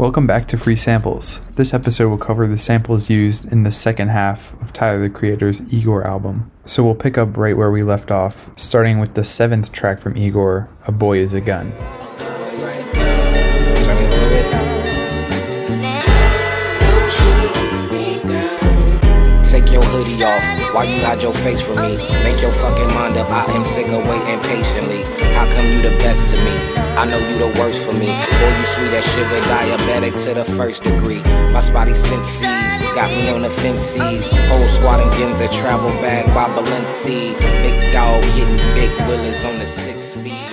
Welcome back to Free Samples. This episode will cover the samples used in the second half of Tyler the Creator's Igor album. So we'll pick up right where we left off, starting with the seventh track from Igor, A Boy is a Gun. Hoodie off. Why you hide your face from me? Make your fucking mind up. I am sick of waiting patiently. How come you the best to me? I know you the worst for me. Boy, you sweet as sugar, diabetic to the first degree. My spotty senses got me on the fences. Whole squad and Ginza travel bag by Balenci. Big dog hitting big willies on the six speed.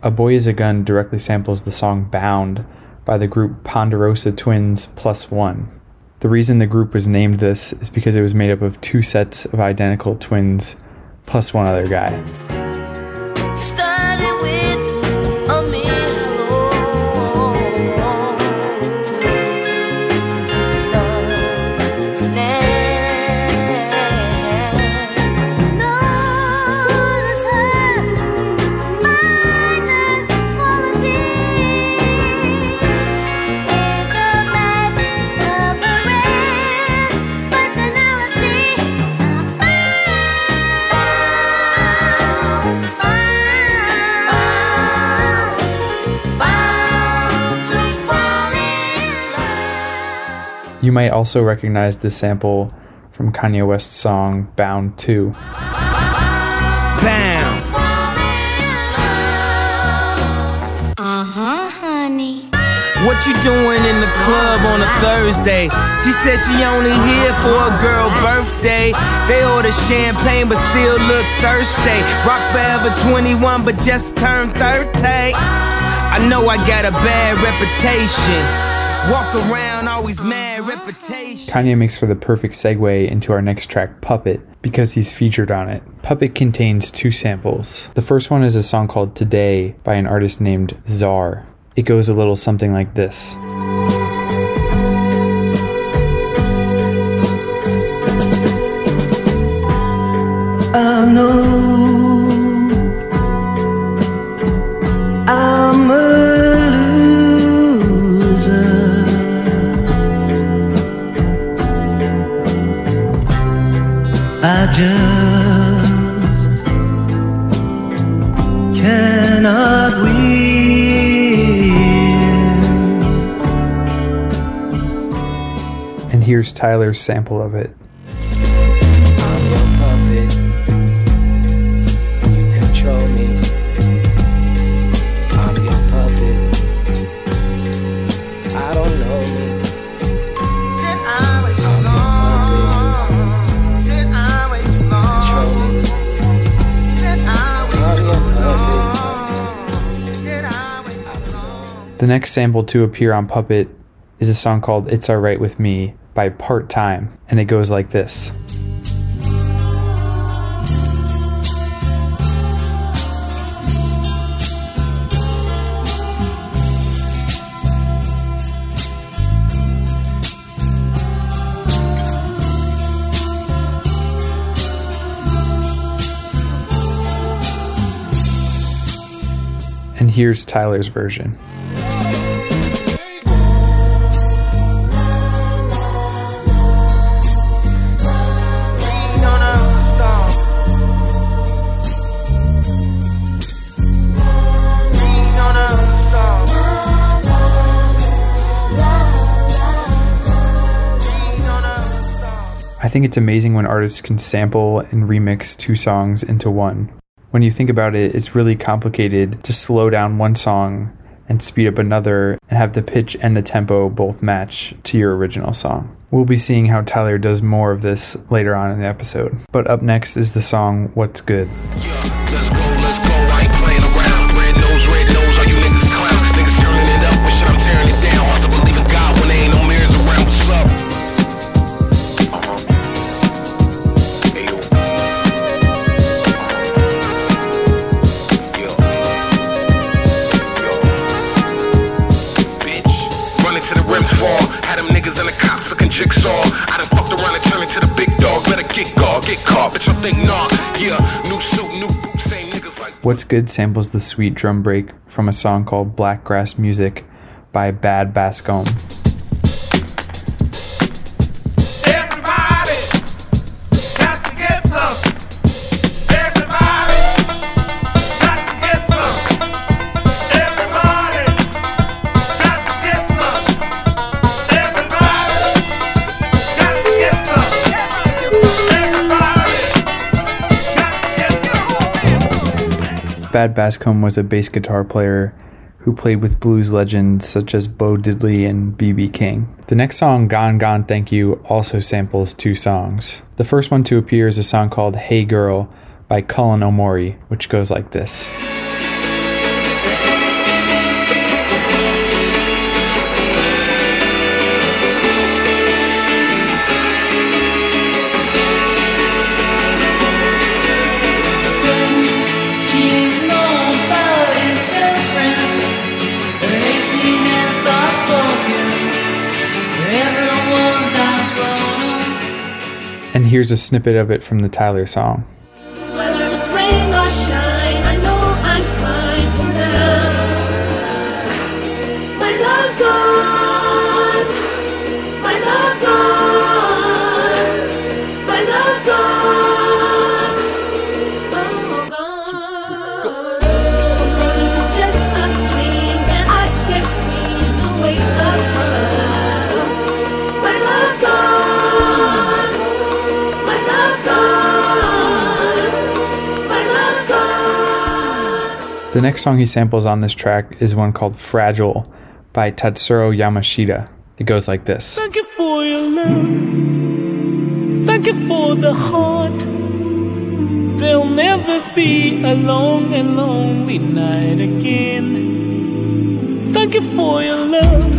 A Boy is a Gun directly samples the song Bound by the group Ponderosa Twins Plus One. The reason the group was named this is because it was made up of two sets of identical twins plus one other guy. You might also recognize this sample from Kanye West's song Bound 2. Bound. Uh-huh, honey. What you doing in the club on a Thursday? She said she only here for a girl birthday. They order champagne but still look thirsty. Rock forever 21 but just turned 30. I know I got a bad reputation. Walk around always mad reputation. Kanye makes for the perfect segue into our next track, Puppet, because he's featured on it. Puppet contains two samples. The first one is a song called Today by an artist named Czar. It goes a little something like this. Just cannot win. And here's Tyler's sample of it. The next sample to appear on Puppet is a song called It's Alright With Me by Part Time, and it goes like this. And here's Tyler's version. Think it's amazing when artists can sample and remix two songs into one. When you think about it, it's really complicated to slow down one song and speed up another and have the pitch and the tempo both match to your original song. We'll be seeing how Tyler does more of this later on in the episode. But up next is the song What's Good. Yeah, think nah. Yeah, new suit, new same niggas like What's Good samples the sweet drum break from a song called Black Grass Music by Bad Bascomb. Bad Bascomb was a bass guitar player who played with blues legends such as Bo Diddley and B.B. King. The next song, Gone Gone Thank You, also samples two songs. The first one to appear is a song called Hey Girl by Cullen Omori, which goes like this. Here's a snippet of it from the Tyler song. The next song he samples on this track is one called Fragile by Tatsuro Yamashita. It goes like this. Thank you for your love. Thank you for the heart. There'll never be a long and lonely night again. Thank you for your love.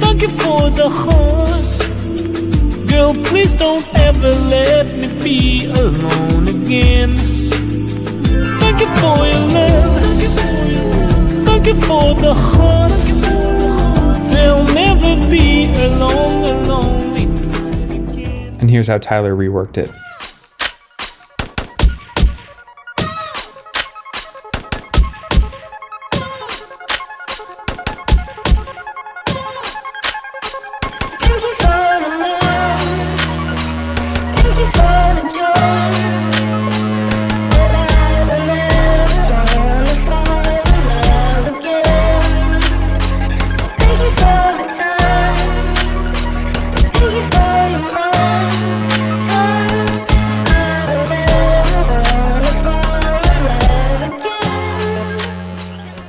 Thank you for the heart. Girl, please don't ever let me be alone again. You for your love. Thank you for the heart. There'll never be. And here's how Tyler reworked it.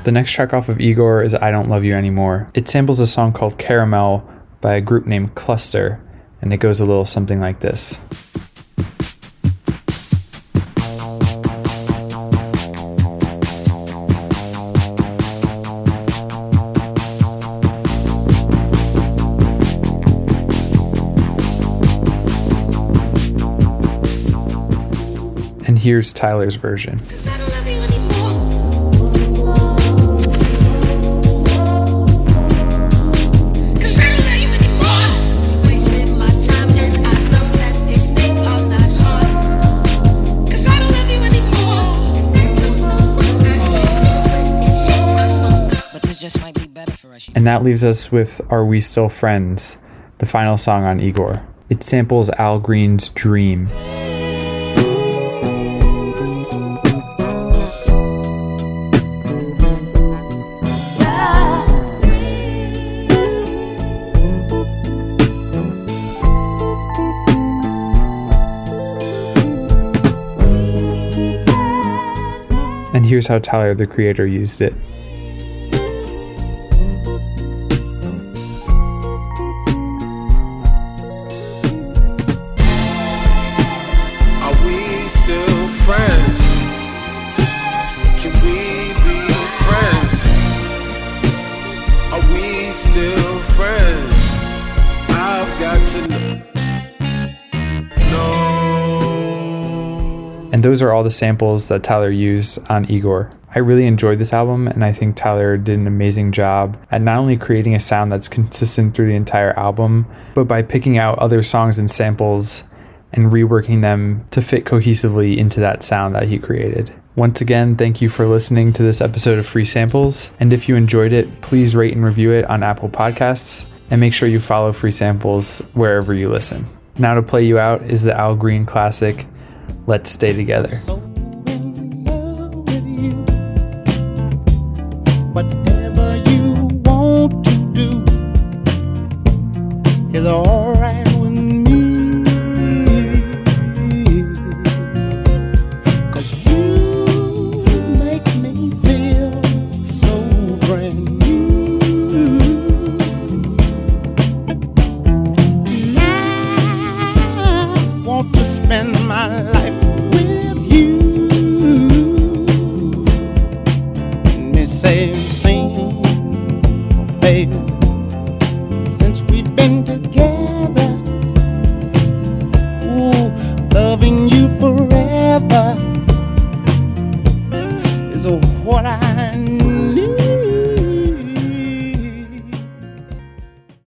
The next track off of Igor is I Don't Love You Anymore. It samples a song called Caramel by a group named Cluster, and it goes a little something like this. And here's Tyler's version. And that leaves us with Are We Still Friends, the final song on Igor. It samples Al Green's Dream. And here's how Tyler the Creator used it. And those are all the samples that Tyler used on Igor. I really enjoyed this album, and I think Tyler did an amazing job at not only creating a sound that's consistent through the entire album, but by picking out other songs and samples and reworking them to fit cohesively into that sound that he created. Once again, thank you for listening to this episode of Free Samples. And if you enjoyed it, please rate and review it on Apple Podcasts and make sure you follow Free Samples wherever you listen. Now, to play you out is the Al Green classic, Let's Stay Together. Say